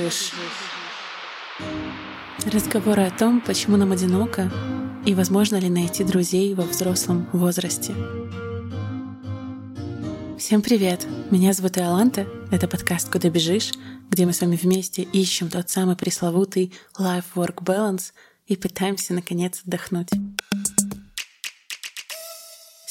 бежишь? Разговоры о том, почему нам одиноко и возможно ли найти друзей во взрослом возрасте. Всем привет! Меня зовут Иоланта. Это подкаст «Куда бежишь?», где мы с вами вместе ищем тот самый пресловутый life-work balance и пытаемся, наконец, отдохнуть.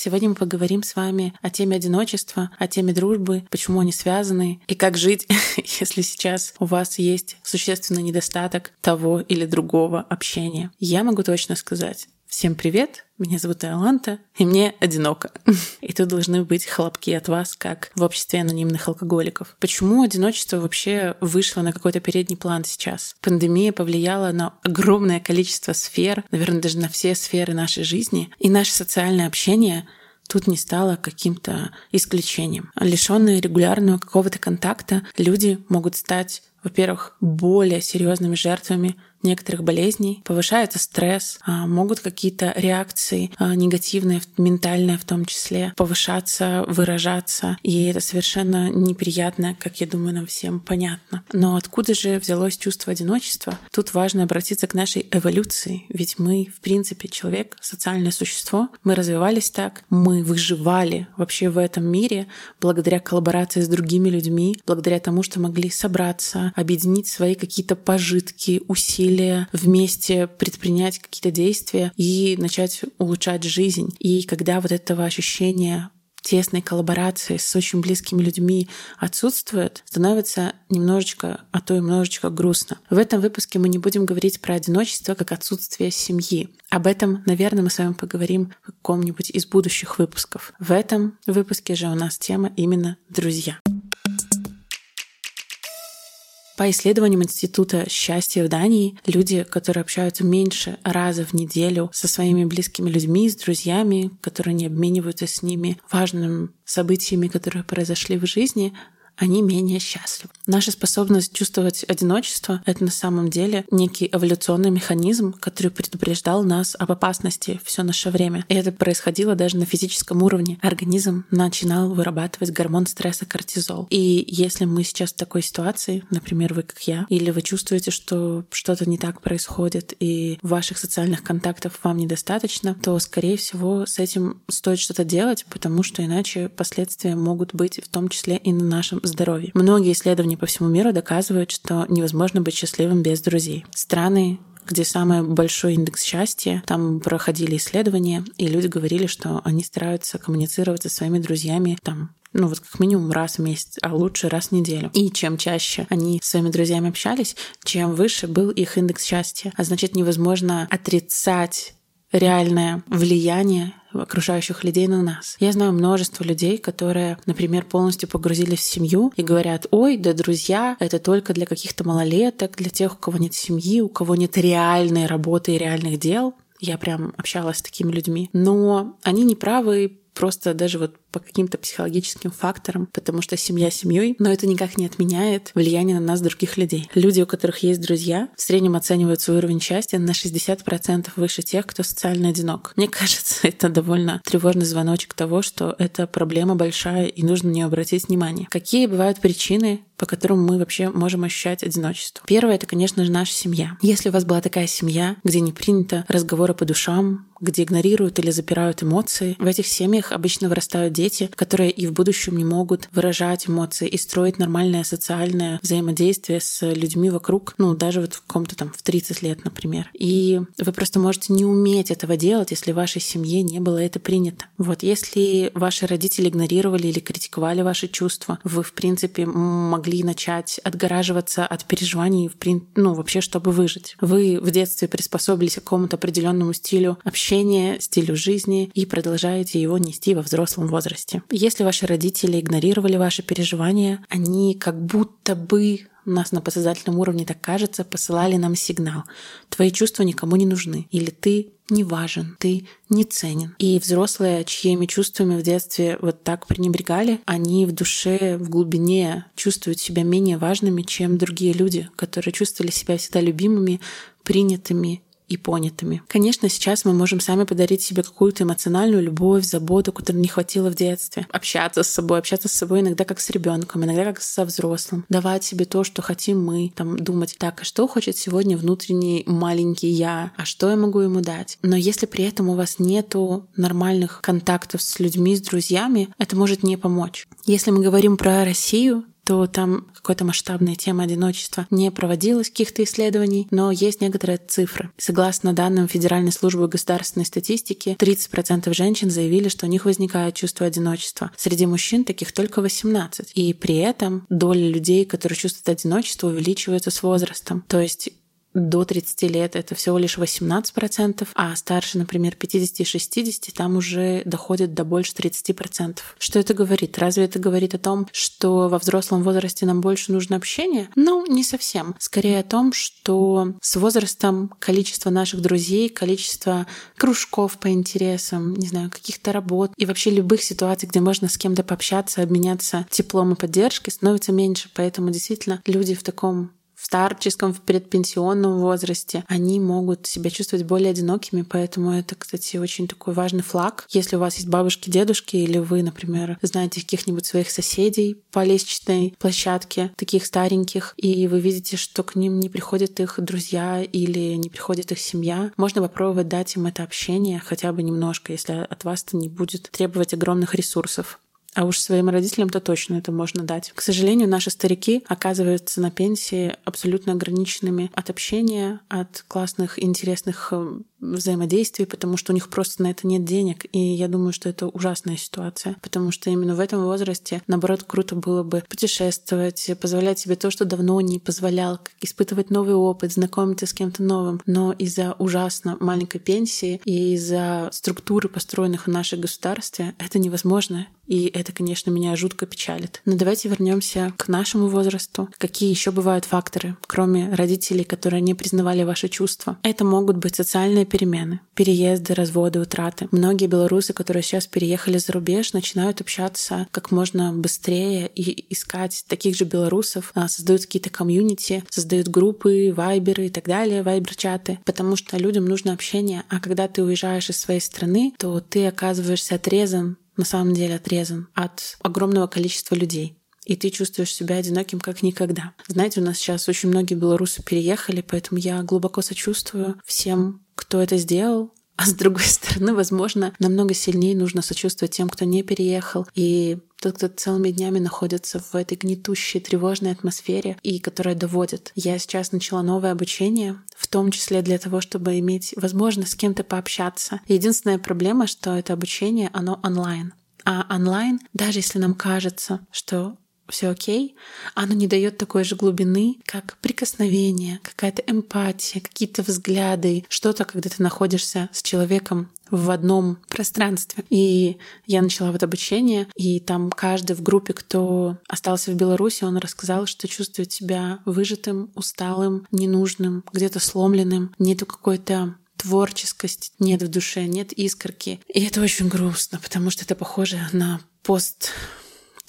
Сегодня мы поговорим с вами о теме одиночества, о теме дружбы, почему они связаны и как жить, если сейчас у вас есть существенный недостаток того или другого общения. Я могу точно сказать, Всем привет, меня зовут Иоланта, и мне одиноко. И тут должны быть хлопки от вас, как в обществе анонимных алкоголиков. Почему одиночество вообще вышло на какой-то передний план сейчас? Пандемия повлияла на огромное количество сфер, наверное, даже на все сферы нашей жизни, и наше социальное общение тут не стало каким-то исключением. Лишенные регулярного какого-то контакта, люди могут стать во-первых, более серьезными жертвами некоторых болезней, повышается стресс, а, могут какие-то реакции а, негативные, ментальные в том числе, повышаться, выражаться. И это совершенно неприятно, как я думаю, нам всем понятно. Но откуда же взялось чувство одиночества? Тут важно обратиться к нашей эволюции, ведь мы, в принципе, человек, социальное существо, мы развивались так, мы выживали вообще в этом мире благодаря коллаборации с другими людьми, благодаря тому, что могли собраться, объединить свои какие-то пожитки, усилия, вместе предпринять какие-то действия и начать улучшать жизнь. И когда вот этого ощущения тесной коллаборации с очень близкими людьми отсутствует, становится немножечко, а то и немножечко грустно. В этом выпуске мы не будем говорить про одиночество как отсутствие семьи. Об этом, наверное, мы с вами поговорим в каком-нибудь из будущих выпусков. В этом выпуске же у нас тема именно «Друзья». По исследованиям Института счастья в Дании, люди, которые общаются меньше раза в неделю со своими близкими людьми, с друзьями, которые не обмениваются с ними важными событиями, которые произошли в жизни, они менее счастливы. Наша способность чувствовать одиночество — это на самом деле некий эволюционный механизм, который предупреждал нас об опасности все наше время. И это происходило даже на физическом уровне. Организм начинал вырабатывать гормон стресса кортизол. И если мы сейчас в такой ситуации, например, вы как я, или вы чувствуете, что что-то не так происходит, и ваших социальных контактов вам недостаточно, то, скорее всего, с этим стоит что-то делать, потому что иначе последствия могут быть в том числе и на нашем здоровье. Многие исследования по всему миру доказывают, что невозможно быть счастливым без друзей. Страны где самый большой индекс счастья. Там проходили исследования, и люди говорили, что они стараются коммуницировать со своими друзьями там ну вот как минимум раз в месяц, а лучше раз в неделю. И чем чаще они с своими друзьями общались, чем выше был их индекс счастья. А значит, невозможно отрицать реальное влияние окружающих людей на нас. Я знаю множество людей, которые, например, полностью погрузились в семью и говорят, ой, да друзья, это только для каких-то малолеток, для тех, у кого нет семьи, у кого нет реальной работы и реальных дел. Я прям общалась с такими людьми. Но они не правы просто даже вот по каким-то психологическим факторам, потому что семья семьей, но это никак не отменяет влияние на нас других людей. Люди, у которых есть друзья, в среднем оценивают свой уровень счастья на 60% выше тех, кто социально одинок. Мне кажется, это довольно тревожный звоночек того, что это проблема большая и нужно на нее обратить внимание. Какие бывают причины по которым мы вообще можем ощущать одиночество. Первое — это, конечно же, наша семья. Если у вас была такая семья, где не принято разговоры по душам, где игнорируют или запирают эмоции, в этих семьях обычно вырастают дети, которые и в будущем не могут выражать эмоции и строить нормальное социальное взаимодействие с людьми вокруг, ну, даже вот в каком-то там в 30 лет, например. И вы просто можете не уметь этого делать, если в вашей семье не было это принято. Вот если ваши родители игнорировали или критиковали ваши чувства, вы, в принципе, могли начать отгораживаться от переживаний, ну, вообще, чтобы выжить. Вы в детстве приспособились к какому-то определенному стилю общения, стилю жизни и продолжаете его нести во взрослом возрасте. Если ваши родители игнорировали ваши переживания, они как будто бы нас на подсознательном уровне так кажется, посылали нам сигнал. Твои чувства никому не нужны. Или ты не важен, ты не ценен. И взрослые, чьими чувствами в детстве вот так пренебрегали, они в душе, в глубине чувствуют себя менее важными, чем другие люди, которые чувствовали себя всегда любимыми, принятыми и понятыми. Конечно, сейчас мы можем сами подарить себе какую-то эмоциональную любовь, заботу, которой не хватило в детстве. Общаться с собой, общаться с собой иногда как с ребенком, иногда как со взрослым. Давать себе то, что хотим мы. Там думать, так, а что хочет сегодня внутренний маленький я? А что я могу ему дать? Но если при этом у вас нету нормальных контактов с людьми, с друзьями, это может не помочь. Если мы говорим про Россию, то там какая-то масштабная тема одиночества не проводилась каких-то исследований, но есть некоторые цифры. Согласно данным Федеральной службы государственной статистики, 30% женщин заявили, что у них возникает чувство одиночества. Среди мужчин таких только 18. И при этом доля людей, которые чувствуют одиночество, увеличивается с возрастом. То есть до 30 лет это всего лишь 18%, а старше, например, 50-60, там уже доходит до больше 30%. Что это говорит? Разве это говорит о том, что во взрослом возрасте нам больше нужно общение? Ну, не совсем. Скорее о том, что с возрастом количество наших друзей, количество кружков по интересам, не знаю, каких-то работ и вообще любых ситуаций, где можно с кем-то пообщаться, обменяться теплом и поддержкой, становится меньше. Поэтому действительно люди в таком старческом, в предпенсионном возрасте, они могут себя чувствовать более одинокими, поэтому это, кстати, очень такой важный флаг. Если у вас есть бабушки, дедушки, или вы, например, знаете каких-нибудь своих соседей по лестничной площадке, таких стареньких, и вы видите, что к ним не приходят их друзья или не приходит их семья, можно попробовать дать им это общение хотя бы немножко, если от вас это не будет требовать огромных ресурсов. А уж своим родителям-то точно это можно дать. К сожалению, наши старики оказываются на пенсии абсолютно ограниченными от общения, от классных, интересных взаимодействий, потому что у них просто на это нет денег. И я думаю, что это ужасная ситуация, потому что именно в этом возрасте, наоборот, круто было бы путешествовать, позволять себе то, что давно не позволял, испытывать новый опыт, знакомиться с кем-то новым. Но из-за ужасно маленькой пенсии и из-за структуры, построенных в нашем государстве, это невозможно. И это, конечно, меня жутко печалит. Но давайте вернемся к нашему возрасту. Какие еще бывают факторы, кроме родителей, которые не признавали ваши чувства? Это могут быть социальные перемены, переезды, разводы, утраты. Многие белорусы, которые сейчас переехали за рубеж, начинают общаться как можно быстрее и искать таких же белорусов, а, создают какие-то комьюнити, создают группы, вайберы и так далее, вайбер-чаты, потому что людям нужно общение, а когда ты уезжаешь из своей страны, то ты оказываешься отрезан на самом деле отрезан от огромного количества людей и ты чувствуешь себя одиноким как никогда. Знаете, у нас сейчас очень многие белорусы переехали, поэтому я глубоко сочувствую всем, кто это сделал, а с другой стороны, возможно, намного сильнее нужно сочувствовать тем, кто не переехал, и тот, кто целыми днями находится в этой гнетущей, тревожной атмосфере и которая доводит. Я сейчас начала новое обучение, в том числе для того, чтобы иметь возможность с кем-то пообщаться. Единственная проблема, что это обучение, оно онлайн. А онлайн, даже если нам кажется, что все окей, оно не дает такой же глубины, как прикосновение, какая-то эмпатия, какие-то взгляды, что-то, когда ты находишься с человеком в одном пространстве. И я начала вот обучение, и там каждый в группе, кто остался в Беларуси, он рассказал, что чувствует себя выжатым, усталым, ненужным, где-то сломленным, нету какой-то творческости нет в душе, нет искорки. И это очень грустно, потому что это похоже на пост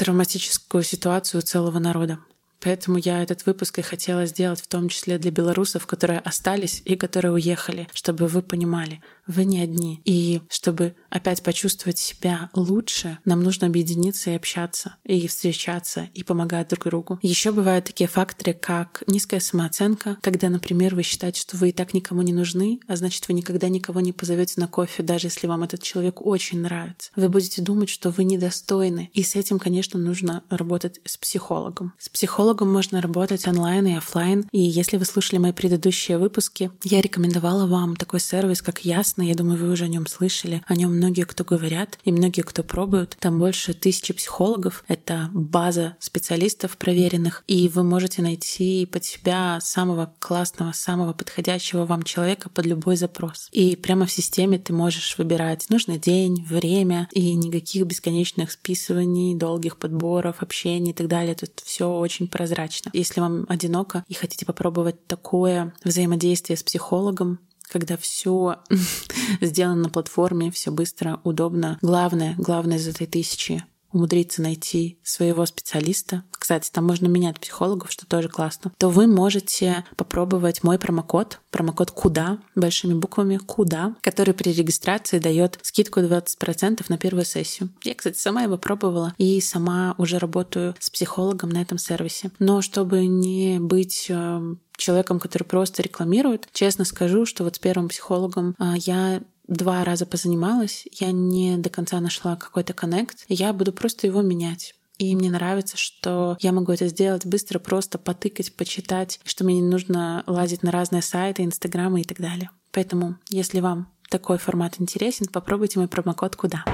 травматическую ситуацию целого народа. Поэтому я этот выпуск и хотела сделать в том числе для белорусов, которые остались и которые уехали, чтобы вы понимали, вы не одни. И чтобы опять почувствовать себя лучше, нам нужно объединиться и общаться, и встречаться, и помогать друг другу. Еще бывают такие факторы, как низкая самооценка, когда, например, вы считаете, что вы и так никому не нужны, а значит, вы никогда никого не позовете на кофе, даже если вам этот человек очень нравится. Вы будете думать, что вы недостойны. И с этим, конечно, нужно работать с психологом. С психологом можно работать онлайн и офлайн. И если вы слушали мои предыдущие выпуски, я рекомендовала вам такой сервис, как Ясно. Я думаю, вы уже о нем слышали. О нем многие кто говорят и многие кто пробуют. Там больше тысячи психологов. Это база специалистов проверенных. И вы можете найти под себя самого классного, самого подходящего вам человека под любой запрос. И прямо в системе ты можешь выбирать нужный день, время и никаких бесконечных списываний, долгих подборов, общений и так далее. Тут все очень прозрачно. Если вам одиноко и хотите попробовать такое взаимодействие с психологом, когда все сделано на платформе, все быстро, удобно. Главное, главное из этой тысячи умудриться найти своего специалиста, кстати, там можно менять психологов, что тоже классно, то вы можете попробовать мой промокод, промокод «Куда», большими буквами «Куда», который при регистрации дает скидку 20% на первую сессию. Я, кстати, сама его пробовала и сама уже работаю с психологом на этом сервисе. Но чтобы не быть эм, человеком, который просто рекламирует, честно скажу, что вот с первым психологом а, я два раза позанималась, я не до конца нашла какой-то коннект, я буду просто его менять. И мне нравится, что я могу это сделать быстро, просто потыкать, почитать, что мне не нужно лазить на разные сайты, инстаграмы и так далее. Поэтому, если вам такой формат интересен, попробуйте мой промокод «Куда».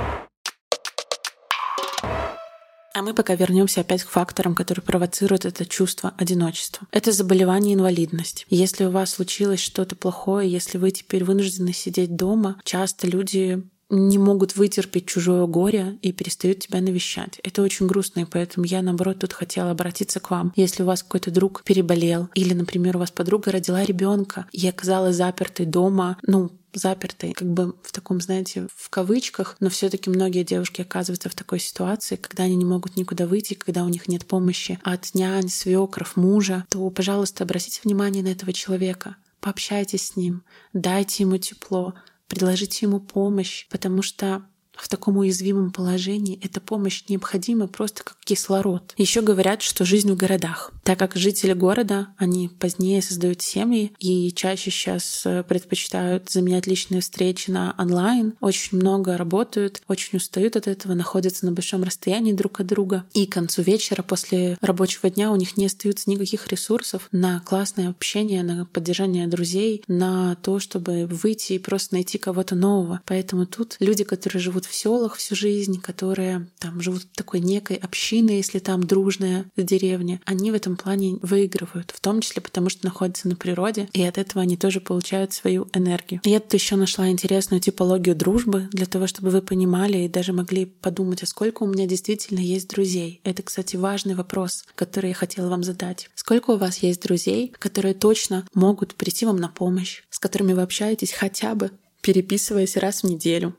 А мы пока вернемся опять к факторам, которые провоцируют это чувство одиночества. Это заболевание инвалидность. Если у вас случилось что-то плохое, если вы теперь вынуждены сидеть дома, часто люди не могут вытерпеть чужое горе и перестают тебя навещать. Это очень грустно, и поэтому я, наоборот, тут хотела обратиться к вам. Если у вас какой-то друг переболел, или, например, у вас подруга родила ребенка и оказалась запертой дома, ну, запертой, как бы в таком, знаете, в кавычках, но все таки многие девушки оказываются в такой ситуации, когда они не могут никуда выйти, когда у них нет помощи от нянь, свекров, мужа, то, пожалуйста, обратите внимание на этого человека, пообщайтесь с ним, дайте ему тепло, предложите ему помощь, потому что в таком уязвимом положении эта помощь необходима просто как кислород. Еще говорят, что жизнь в городах. Так как жители города, они позднее создают семьи и чаще сейчас э, предпочитают заменять личные встречи на онлайн, очень много работают, очень устают от этого, находятся на большом расстоянии друг от друга. И к концу вечера после рабочего дня у них не остается никаких ресурсов на классное общение, на поддержание друзей, на то, чтобы выйти и просто найти кого-то нового. Поэтому тут люди, которые живут в селах всю жизнь, которые там живут такой некой общиной, если там дружная деревня, они в этом плане выигрывают, в том числе потому, что находятся на природе, и от этого они тоже получают свою энергию. Я тут еще нашла интересную типологию дружбы для того, чтобы вы понимали и даже могли подумать, а сколько у меня действительно есть друзей. Это, кстати, важный вопрос, который я хотела вам задать. Сколько у вас есть друзей, которые точно могут прийти вам на помощь, с которыми вы общаетесь хотя бы переписываясь раз в неделю,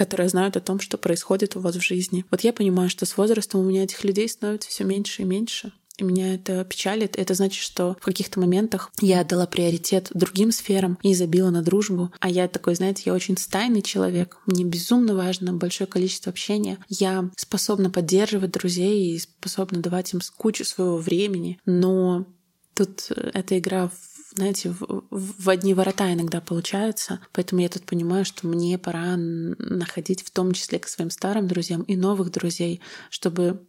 которые знают о том, что происходит у вас в жизни. Вот я понимаю, что с возрастом у меня этих людей становится все меньше и меньше. И меня это печалит. Это значит, что в каких-то моментах я отдала приоритет другим сферам и забила на дружбу. А я такой, знаете, я очень стайный человек. Мне безумно важно большое количество общения. Я способна поддерживать друзей и способна давать им кучу своего времени. Но тут эта игра в знаете, в, в одни ворота иногда получается. Поэтому я тут понимаю, что мне пора находить в том числе к своим старым друзьям и новых друзей, чтобы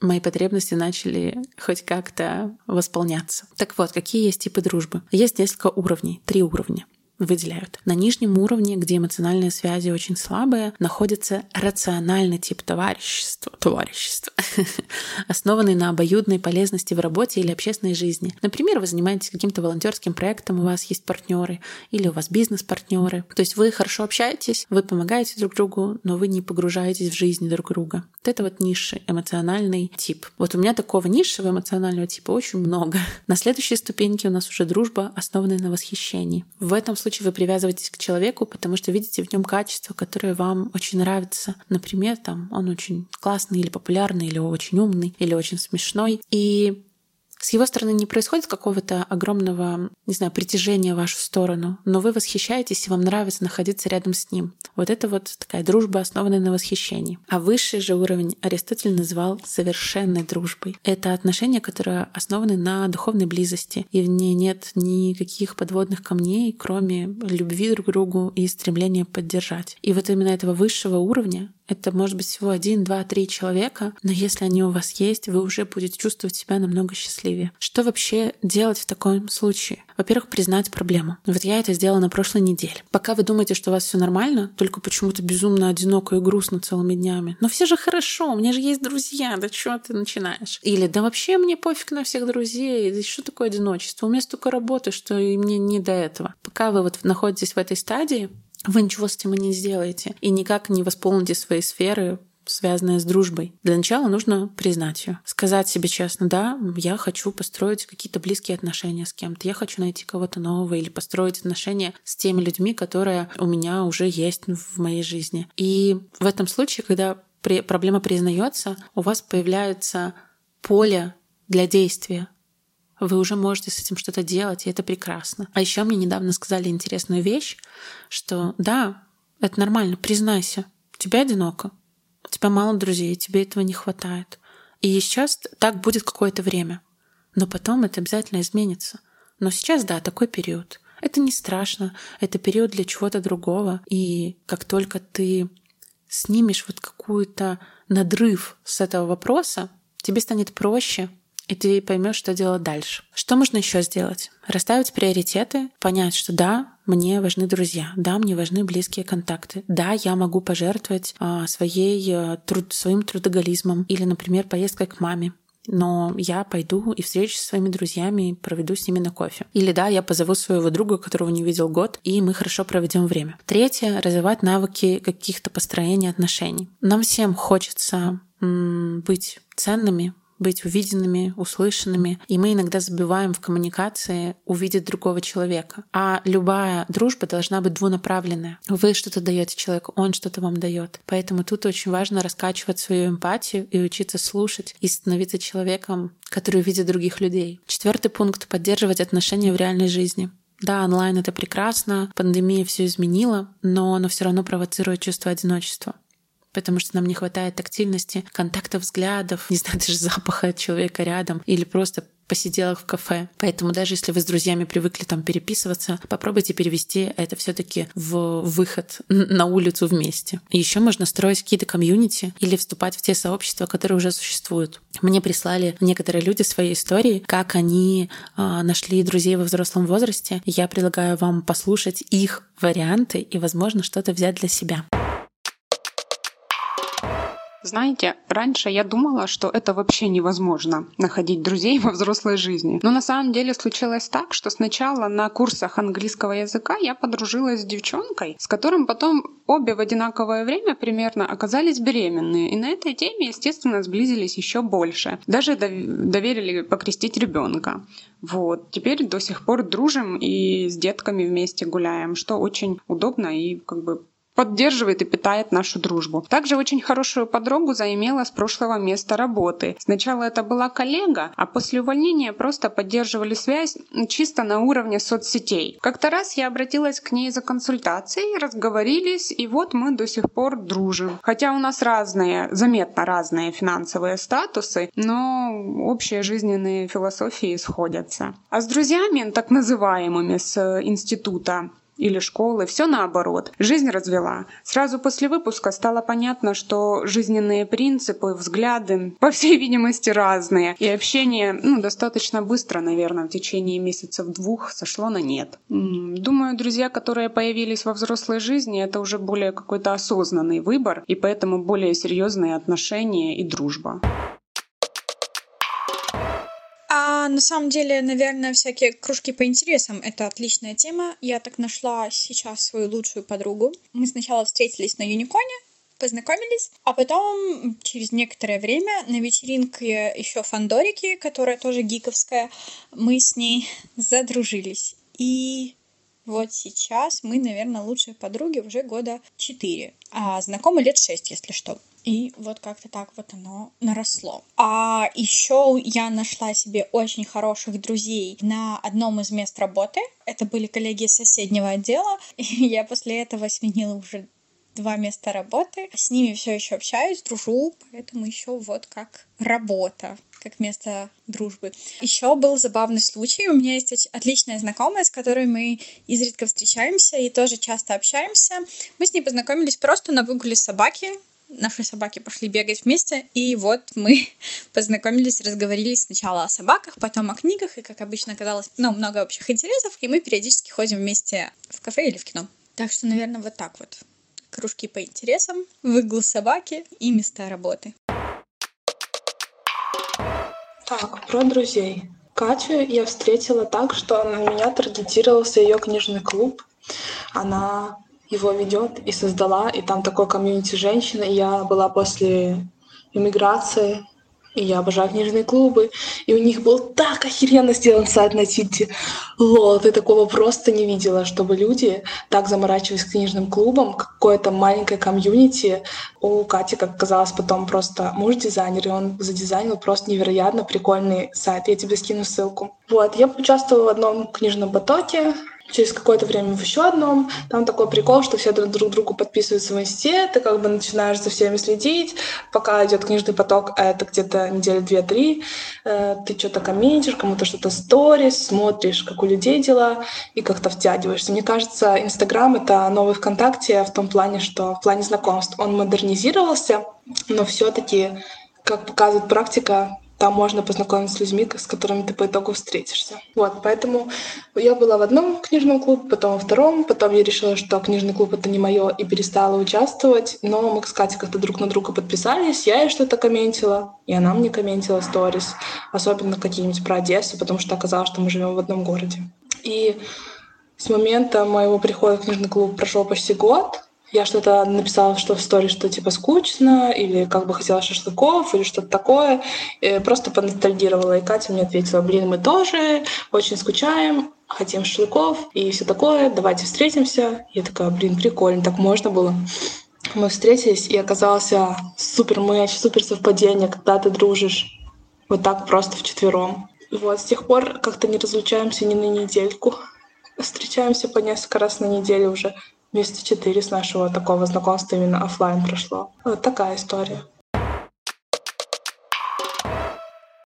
мои потребности начали хоть как-то восполняться. Так вот, какие есть типы дружбы? Есть несколько уровней, три уровня выделяют. На нижнем уровне, где эмоциональные связи очень слабые, находится рациональный тип товарищества, товарищества, основанный на обоюдной полезности в работе или общественной жизни. Например, вы занимаетесь каким-то волонтерским проектом, у вас есть партнеры или у вас бизнес-партнеры. То есть вы хорошо общаетесь, вы помогаете друг другу, но вы не погружаетесь в жизнь друг друга. Вот это вот низший эмоциональный тип. Вот у меня такого низшего эмоционального типа очень много. На следующей ступеньке у нас уже дружба, основанная на восхищении. В этом случае случае вы привязываетесь к человеку, потому что видите в нем качество, которое вам очень нравится. Например, там он очень классный или популярный, или очень умный, или очень смешной. И с его стороны не происходит какого-то огромного, не знаю, притяжения в вашу сторону, но вы восхищаетесь, и вам нравится находиться рядом с ним. Вот это вот такая дружба, основанная на восхищении. А высший же уровень Аристотель называл совершенной дружбой. Это отношения, которые основаны на духовной близости, и в ней нет никаких подводных камней, кроме любви друг к другу и стремления поддержать. И вот именно этого высшего уровня это может быть всего один, два, три человека, но если они у вас есть, вы уже будете чувствовать себя намного счастливее. Что вообще делать в таком случае? Во-первых, признать проблему. Вот я это сделала на прошлой неделе. Пока вы думаете, что у вас все нормально, только почему-то безумно одиноко и грустно целыми днями. Но все же хорошо, у меня же есть друзья, да что ты начинаешь? Или да вообще мне пофиг на всех друзей, да что такое одиночество? У меня столько работы, что и мне не до этого. Пока вы вот находитесь в этой стадии, вы ничего с этим и не сделаете. И никак не восполните свои сферы связанные с дружбой. Для начала нужно признать ее. Сказать себе честно, да, я хочу построить какие-то близкие отношения с кем-то, я хочу найти кого-то нового или построить отношения с теми людьми, которые у меня уже есть в моей жизни. И в этом случае, когда проблема признается, у вас появляется поле для действия. Вы уже можете с этим что-то делать, и это прекрасно. А еще мне недавно сказали интересную вещь, что да, это нормально, признайся, тебе одиноко, у тебя мало друзей, тебе этого не хватает. И сейчас так будет какое-то время. Но потом это обязательно изменится. Но сейчас, да, такой период. Это не страшно, это период для чего-то другого. И как только ты снимешь вот какую-то надрыв с этого вопроса, тебе станет проще, и ты поймешь, что делать дальше. Что можно еще сделать? Расставить приоритеты, понять, что да, мне важны друзья, да, мне важны близкие контакты, да, я могу пожертвовать а, своей, а, труд, своим трудоголизмом или, например, поездкой к маме, но я пойду и встречусь со своими друзьями, проведу с ними на кофе. Или да, я позову своего друга, которого не видел год, и мы хорошо проведем время. Третье — развивать навыки каких-то построения отношений. Нам всем хочется м- быть ценными, быть увиденными, услышанными. И мы иногда забиваем в коммуникации увидеть другого человека. А любая дружба должна быть двунаправленная. Вы что-то даете человеку, он что-то вам дает. Поэтому тут очень важно раскачивать свою эмпатию и учиться слушать и становиться человеком, который видит других людей. Четвертый пункт — поддерживать отношения в реальной жизни. Да, онлайн это прекрасно, пандемия все изменила, но оно все равно провоцирует чувство одиночества потому что нам не хватает тактильности, контакта взглядов, не знаю, даже запаха человека рядом или просто посиделок в кафе. Поэтому даже если вы с друзьями привыкли там переписываться, попробуйте перевести это все таки в выход на улицу вместе. Еще можно строить какие-то комьюнити или вступать в те сообщества, которые уже существуют. Мне прислали некоторые люди свои истории, как они э, нашли друзей во взрослом возрасте. Я предлагаю вам послушать их варианты и, возможно, что-то взять для себя. Знаете, раньше я думала, что это вообще невозможно находить друзей во взрослой жизни. Но на самом деле случилось так, что сначала на курсах английского языка я подружилась с девчонкой, с которым потом обе в одинаковое время примерно оказались беременные. И на этой теме, естественно, сблизились еще больше. Даже доверили покрестить ребенка. Вот. Теперь до сих пор дружим и с детками вместе гуляем, что очень удобно и как бы поддерживает и питает нашу дружбу. Также очень хорошую подругу заимела с прошлого места работы. Сначала это была коллега, а после увольнения просто поддерживали связь чисто на уровне соцсетей. Как-то раз я обратилась к ней за консультацией, разговорились, и вот мы до сих пор дружим. Хотя у нас разные, заметно разные финансовые статусы, но общие жизненные философии сходятся. А с друзьями, так называемыми с института, или школы, все наоборот. Жизнь развела. Сразу после выпуска стало понятно, что жизненные принципы, взгляды, по всей видимости, разные. И общение ну, достаточно быстро, наверное, в течение месяцев двух сошло на нет. Думаю, друзья, которые появились во взрослой жизни, это уже более какой-то осознанный выбор, и поэтому более серьезные отношения и дружба. На самом деле, наверное, всякие кружки по интересам — это отличная тема. Я так нашла сейчас свою лучшую подругу. Мы сначала встретились на Юниконе, познакомились, а потом через некоторое время на вечеринке еще Фандорики, которая тоже гиковская, мы с ней задружились. И вот сейчас мы, наверное, лучшие подруги уже года четыре, а знакомы лет шесть, если что. И вот как-то так вот оно наросло. А еще я нашла себе очень хороших друзей на одном из мест работы. Это были коллеги соседнего отдела. И я после этого сменила уже два места работы. С ними все еще общаюсь, дружу, поэтому еще вот как работа как место дружбы. Еще был забавный случай. У меня есть отличная знакомая, с которой мы изредка встречаемся и тоже часто общаемся. Мы с ней познакомились просто на выгуле собаки наши собаки пошли бегать вместе, и вот мы познакомились, разговорились сначала о собаках, потом о книгах, и, как обычно, оказалось, ну, много общих интересов, и мы периодически ходим вместе в кафе или в кино. Так что, наверное, вот так вот. Кружки по интересам, выгул собаки и места работы. Так, про друзей. Катю я встретила так, что на меня таргетировался ее книжный клуб. Она его ведет и создала, и там такой комьюнити женщин. Я была после иммиграции И я обожаю книжные клубы. И у них был так охеренно сделан сайт на Тильте. Лол, ты такого просто не видела, чтобы люди так заморачивались книжным клубам, какое-то маленькое комьюнити. У Кати, как оказалось, потом просто муж дизайнер, и он задизайнил просто невероятно прикольный сайт. Я тебе скину ссылку. Вот, я участвовала в одном книжном потоке, через какое-то время в еще одном. Там такой прикол, что все друг, друг другу подписываются в инсте, ты как бы начинаешь за всеми следить, пока идет книжный поток, а это где-то недели две-три, э, ты что-то комментишь, кому-то что-то сторис, смотришь, как у людей дела, и как-то втягиваешься. Мне кажется, Инстаграм — это новый ВКонтакте в том плане, что в плане знакомств он модернизировался, но все таки как показывает практика, там можно познакомиться с людьми, с которыми ты по итогу встретишься. Вот, поэтому я была в одном книжном клубе, потом во втором, потом я решила, что книжный клуб — это не мое, и перестала участвовать, но мы с Катей как-то друг на друга подписались, я ей что-то комментила, и она мне комментила сторис, особенно какие-нибудь про Одессу, потому что оказалось, что мы живем в одном городе. И с момента моего прихода в книжный клуб прошел почти год, я что-то написала, что в сторе, что типа скучно, или как бы хотела шашлыков, или что-то такое. И просто поностальгировала. И Катя мне ответила, блин, мы тоже очень скучаем, хотим шашлыков и все такое, давайте встретимся. Я такая, блин, прикольно, так можно было. Мы встретились, и оказался супер мэч, супер совпадение, когда ты дружишь вот так просто вчетвером. Вот, с тех пор как-то не разлучаемся ни на недельку. Встречаемся по несколько раз на неделю уже месяца четыре с нашего такого знакомства именно офлайн прошло. Вот такая история.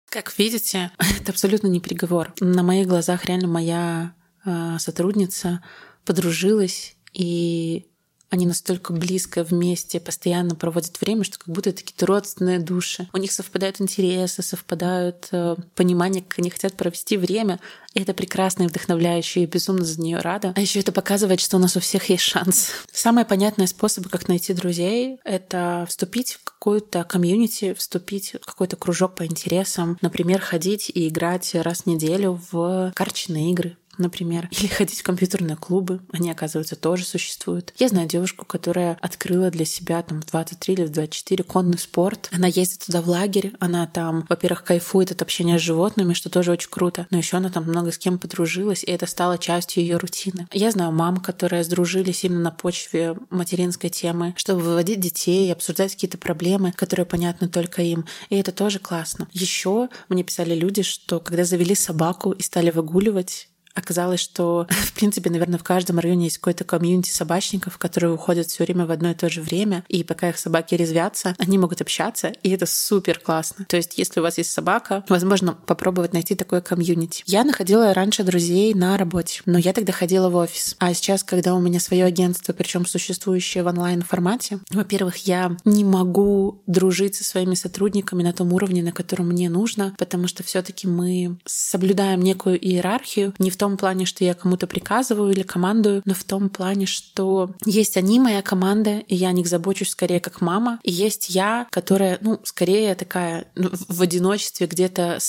Как видите, это абсолютно не приговор. На моих глазах реально моя э, сотрудница подружилась и они настолько близко вместе постоянно проводят время, что как будто такие родственные души. У них совпадают интересы, совпадают э, понимание, как они хотят провести время. И это прекрасно и вдохновляюще, и безумно за нее рада. А еще это показывает, что у нас у всех есть шанс. Самый понятный способ, как найти друзей, это вступить в какую-то комьюнити, вступить в какой-то кружок по интересам. Например, ходить и играть раз в неделю в карточные игры например, или ходить в компьютерные клубы. Они, оказывается, тоже существуют. Я знаю девушку, которая открыла для себя там в 23 или в 24 конный спорт. Она ездит туда в лагерь, она там, во-первых, кайфует от общения с животными, что тоже очень круто, но еще она там много с кем подружилась, и это стало частью ее рутины. Я знаю мам, которые сдружились именно на почве материнской темы, чтобы выводить детей, обсуждать какие-то проблемы, которые понятны только им. И это тоже классно. Еще мне писали люди, что когда завели собаку и стали выгуливать, Оказалось, что, в принципе, наверное, в каждом районе есть какой-то комьюнити собачников, которые уходят все время в одно и то же время, и пока их собаки резвятся, они могут общаться, и это супер классно. То есть, если у вас есть собака, возможно, попробовать найти такое комьюнити. Я находила раньше друзей на работе, но я тогда ходила в офис. А сейчас, когда у меня свое агентство, причем существующее в онлайн-формате, во-первых, я не могу дружить со своими сотрудниками на том уровне, на котором мне нужно, потому что все-таки мы соблюдаем некую иерархию, не в том плане, что я кому-то приказываю или командую, но в том плане, что есть они, моя команда, и я о них забочусь скорее как мама, и есть я, которая, ну, скорее такая ну, в одиночестве где-то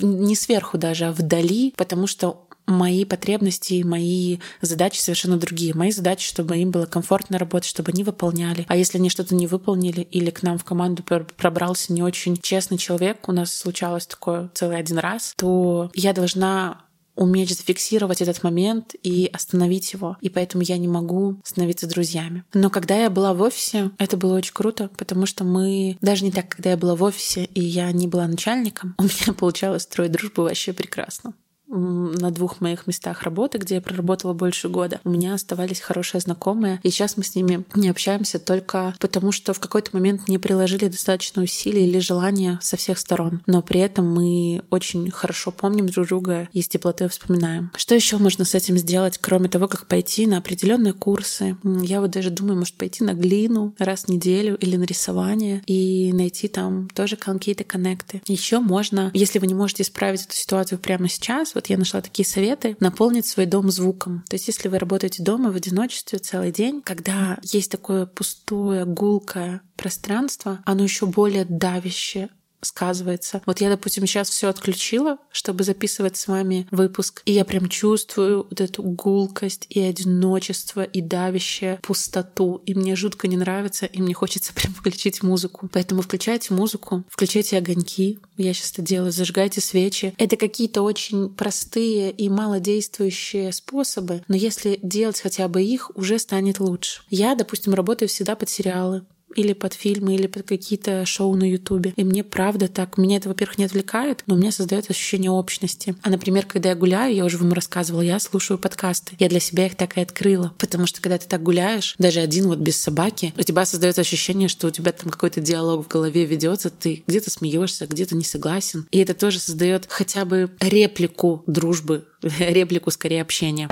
не сверху даже, а вдали, потому что мои потребности, мои задачи совершенно другие. Мои задачи, чтобы им было комфортно работать, чтобы они выполняли. А если они что-то не выполнили или к нам в команду пробрался не очень честный человек, у нас случалось такое целый один раз, то я должна уметь зафиксировать этот момент и остановить его. И поэтому я не могу становиться друзьями. Но когда я была в офисе, это было очень круто, потому что мы... Даже не так, когда я была в офисе, и я не была начальником, у меня получалось строить дружбу вообще прекрасно на двух моих местах работы, где я проработала больше года, у меня оставались хорошие знакомые, и сейчас мы с ними не общаемся только потому, что в какой-то момент не приложили достаточно усилий или желания со всех сторон. Но при этом мы очень хорошо помним друг друга и с теплотой вспоминаем. Что еще можно с этим сделать, кроме того, как пойти на определенные курсы? Я вот даже думаю, может пойти на глину раз в неделю или на рисование и найти там тоже какие-то коннекты. Еще можно, если вы не можете исправить эту ситуацию прямо сейчас, вот я нашла такие советы, наполнить свой дом звуком. То есть если вы работаете дома в одиночестве целый день, когда есть такое пустое, гулкое пространство, оно еще более давящее сказывается. Вот я, допустим, сейчас все отключила, чтобы записывать с вами выпуск, и я прям чувствую вот эту гулкость и одиночество, и давящее пустоту, и мне жутко не нравится, и мне хочется прям включить музыку. Поэтому включайте музыку, включайте огоньки, я сейчас это делаю, зажигайте свечи. Это какие-то очень простые и малодействующие способы, но если делать хотя бы их, уже станет лучше. Я, допустим, работаю всегда под сериалы или под фильмы, или под какие-то шоу на Ютубе. И мне правда так, меня это, во-первых, не отвлекает, но у меня создает ощущение общности. А, например, когда я гуляю, я уже вам рассказывала, я слушаю подкасты. Я для себя их так и открыла. Потому что когда ты так гуляешь, даже один вот без собаки, у тебя создается ощущение, что у тебя там какой-то диалог в голове ведется, ты где-то смеешься, где-то не согласен. И это тоже создает хотя бы реплику дружбы, реплику скорее общения.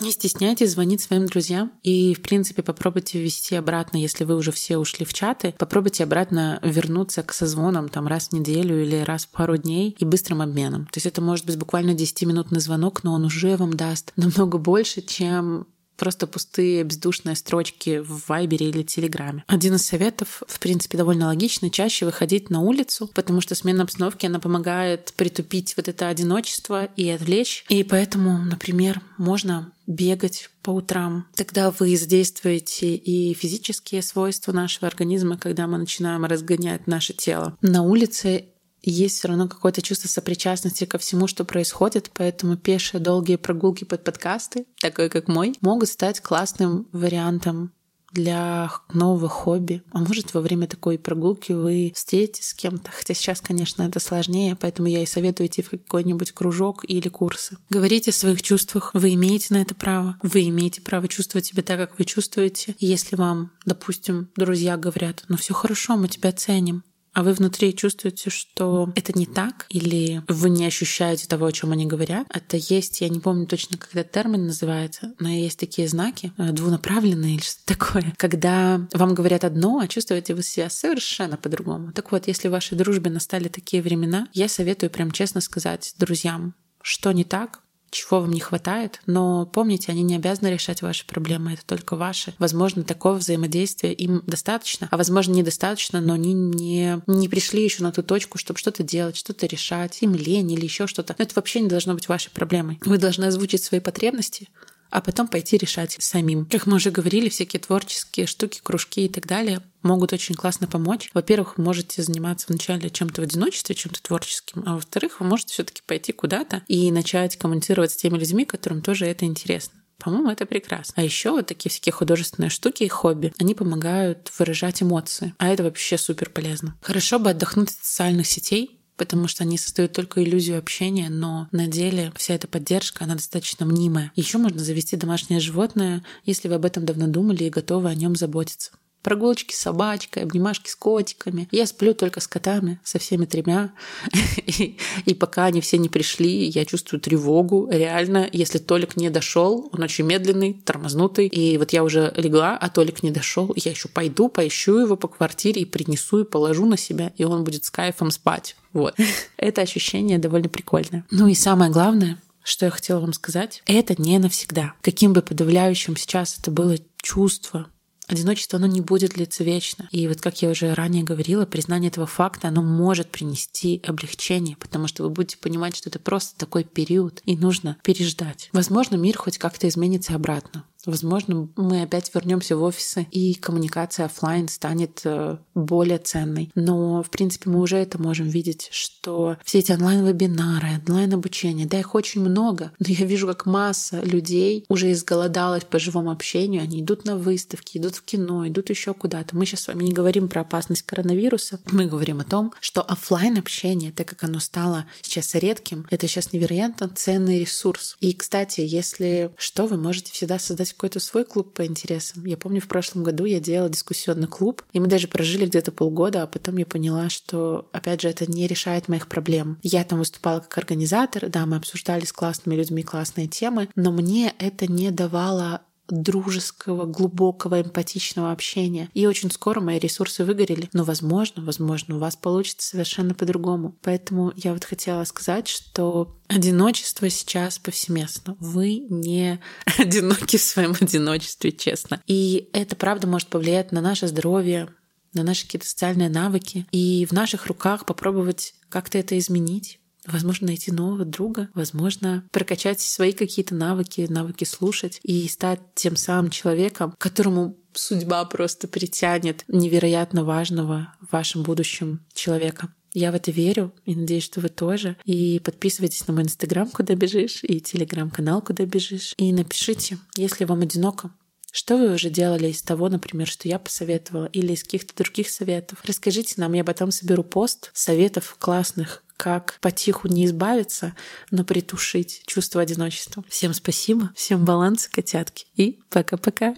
Не стесняйтесь звонить своим друзьям и, в принципе, попробуйте ввести обратно, если вы уже все ушли в чаты, попробуйте обратно вернуться к созвонам там раз в неделю или раз в пару дней и быстрым обменом. То есть это может быть буквально 10-минутный звонок, но он уже вам даст намного больше, чем просто пустые бездушные строчки в Вайбере или Телеграме. Один из советов, в принципе, довольно логичный, чаще выходить на улицу, потому что смена обстановки, она помогает притупить вот это одиночество и отвлечь. И поэтому, например, можно бегать по утрам. Тогда вы задействуете и физические свойства нашего организма, когда мы начинаем разгонять наше тело. На улице есть все равно какое-то чувство сопричастности ко всему, что происходит, поэтому пешие долгие прогулки под подкасты, такой как мой, могут стать классным вариантом для нового хобби. А может, во время такой прогулки вы встретитесь с кем-то. Хотя сейчас, конечно, это сложнее, поэтому я и советую идти в какой-нибудь кружок или курсы. Говорите о своих чувствах. Вы имеете на это право. Вы имеете право чувствовать себя так, как вы чувствуете. Если вам, допустим, друзья говорят, ну все хорошо, мы тебя ценим, а вы внутри чувствуете, что это не так, или вы не ощущаете того, о чем они говорят. Это есть, я не помню точно, как этот термин называется, но есть такие знаки, э, двунаправленные или что-то такое, когда вам говорят одно, а чувствуете вы себя совершенно по-другому. Так вот, если в вашей дружбе настали такие времена, я советую прям честно сказать друзьям, что не так, чего вам не хватает, но помните, они не обязаны решать ваши проблемы, это только ваши. Возможно, такого взаимодействия им достаточно, а возможно, недостаточно, но они не, не пришли еще на ту точку, чтобы что-то делать, что-то решать, им лень или еще что-то. Но это вообще не должно быть вашей проблемой. Вы должны озвучить свои потребности, а потом пойти решать самим. Как мы уже говорили, всякие творческие штуки, кружки и так далее могут очень классно помочь. Во-первых, вы можете заниматься вначале чем-то в одиночестве, чем-то творческим, а во-вторых, вы можете все-таки пойти куда-то и начать коммуницировать с теми людьми, которым тоже это интересно. По-моему, это прекрасно. А еще вот такие всякие художественные штуки и хобби, они помогают выражать эмоции. А это вообще супер полезно. Хорошо бы отдохнуть от социальных сетей, потому что они создают только иллюзию общения, но на деле вся эта поддержка, она достаточно мнимая. Еще можно завести домашнее животное, если вы об этом давно думали и готовы о нем заботиться прогулочки с собачкой, обнимашки с котиками. Я сплю только с котами, со всеми тремя. И, и пока они все не пришли, я чувствую тревогу. Реально, если Толик не дошел, он очень медленный, тормознутый. И вот я уже легла, а Толик не дошел. Я еще пойду, поищу его по квартире и принесу и положу на себя, и он будет с кайфом спать. Вот. Это ощущение довольно прикольное. Ну и самое главное, что я хотела вам сказать, это не навсегда. Каким бы подавляющим сейчас это было чувство, одиночество, оно не будет длиться вечно. И вот как я уже ранее говорила, признание этого факта, оно может принести облегчение, потому что вы будете понимать, что это просто такой период, и нужно переждать. Возможно, мир хоть как-то изменится обратно. Возможно, мы опять вернемся в офисы, и коммуникация офлайн станет э, более ценной. Но, в принципе, мы уже это можем видеть, что все эти онлайн-вебинары, онлайн-обучение, да, их очень много, но я вижу, как масса людей уже изголодалась по живому общению, они идут на выставки, идут в кино, идут еще куда-то. Мы сейчас с вами не говорим про опасность коронавируса, мы говорим о том, что офлайн общение, так как оно стало сейчас редким, это сейчас невероятно ценный ресурс. И, кстати, если что, вы можете всегда создать какой-то свой клуб по интересам. Я помню, в прошлом году я делала дискуссионный клуб, и мы даже прожили где-то полгода, а потом я поняла, что, опять же, это не решает моих проблем. Я там выступала как организатор, да, мы обсуждали с классными людьми классные темы, но мне это не давало дружеского, глубокого, эмпатичного общения. И очень скоро мои ресурсы выгорели. Но, возможно, возможно, у вас получится совершенно по-другому. Поэтому я вот хотела сказать, что одиночество сейчас повсеместно. Вы не одиноки в своем одиночестве, честно. И это, правда, может повлиять на наше здоровье, на наши какие-то социальные навыки. И в наших руках попробовать как-то это изменить. Возможно, найти нового друга, возможно, прокачать свои какие-то навыки, навыки слушать и стать тем самым человеком, которому судьба просто притянет невероятно важного в вашем будущем человека. Я в это верю и надеюсь, что вы тоже. И подписывайтесь на мой инстаграм, куда бежишь, и телеграм-канал, куда бежишь. И напишите, если вам одиноко, что вы уже делали из того, например, что я посоветовала, или из каких-то других советов? Расскажите нам, я потом соберу пост советов классных, как потиху не избавиться, но притушить чувство одиночества. Всем спасибо, всем баланса, котятки, и пока-пока.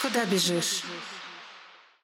Куда бежишь?